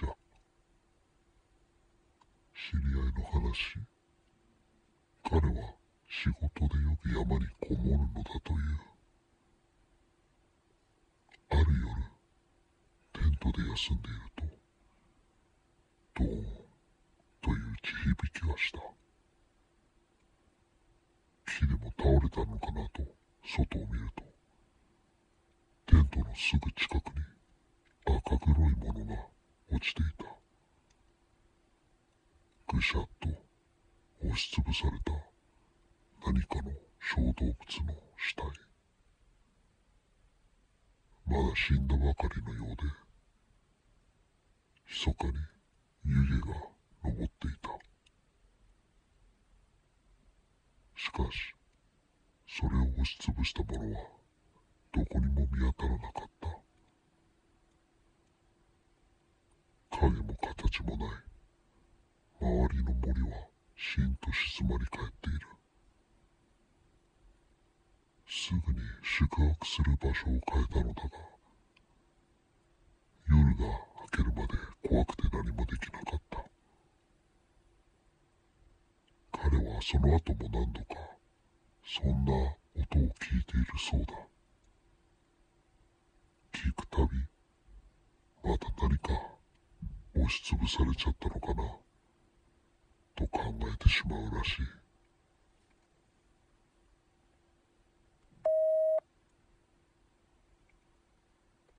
者知り合いの話。彼は仕事でよく山にこもるのだという。ある夜テントで休んでいるとドーンという地響きがした。木でも倒れたのかなと外を見るとテントのすぐ近くに赤黒いものが落ちていた。ぐしゃっと押しつぶされた何かの小動物の死体。まだ死んだばかりのようで密かに湯気が昇っていた。しかしそれを押しつぶしたものはどこにも見当たらなかった。影も形もない。周りの森はしんと静まり返っている。すぐに宿泊する場所を変えたのだが夜が明けるまで怖くて何もできなかった。彼はその後も何度かそんな音を聞いているそうだ聞くたびまた何か押しつぶされちゃったのかなと考えてしまうらしい。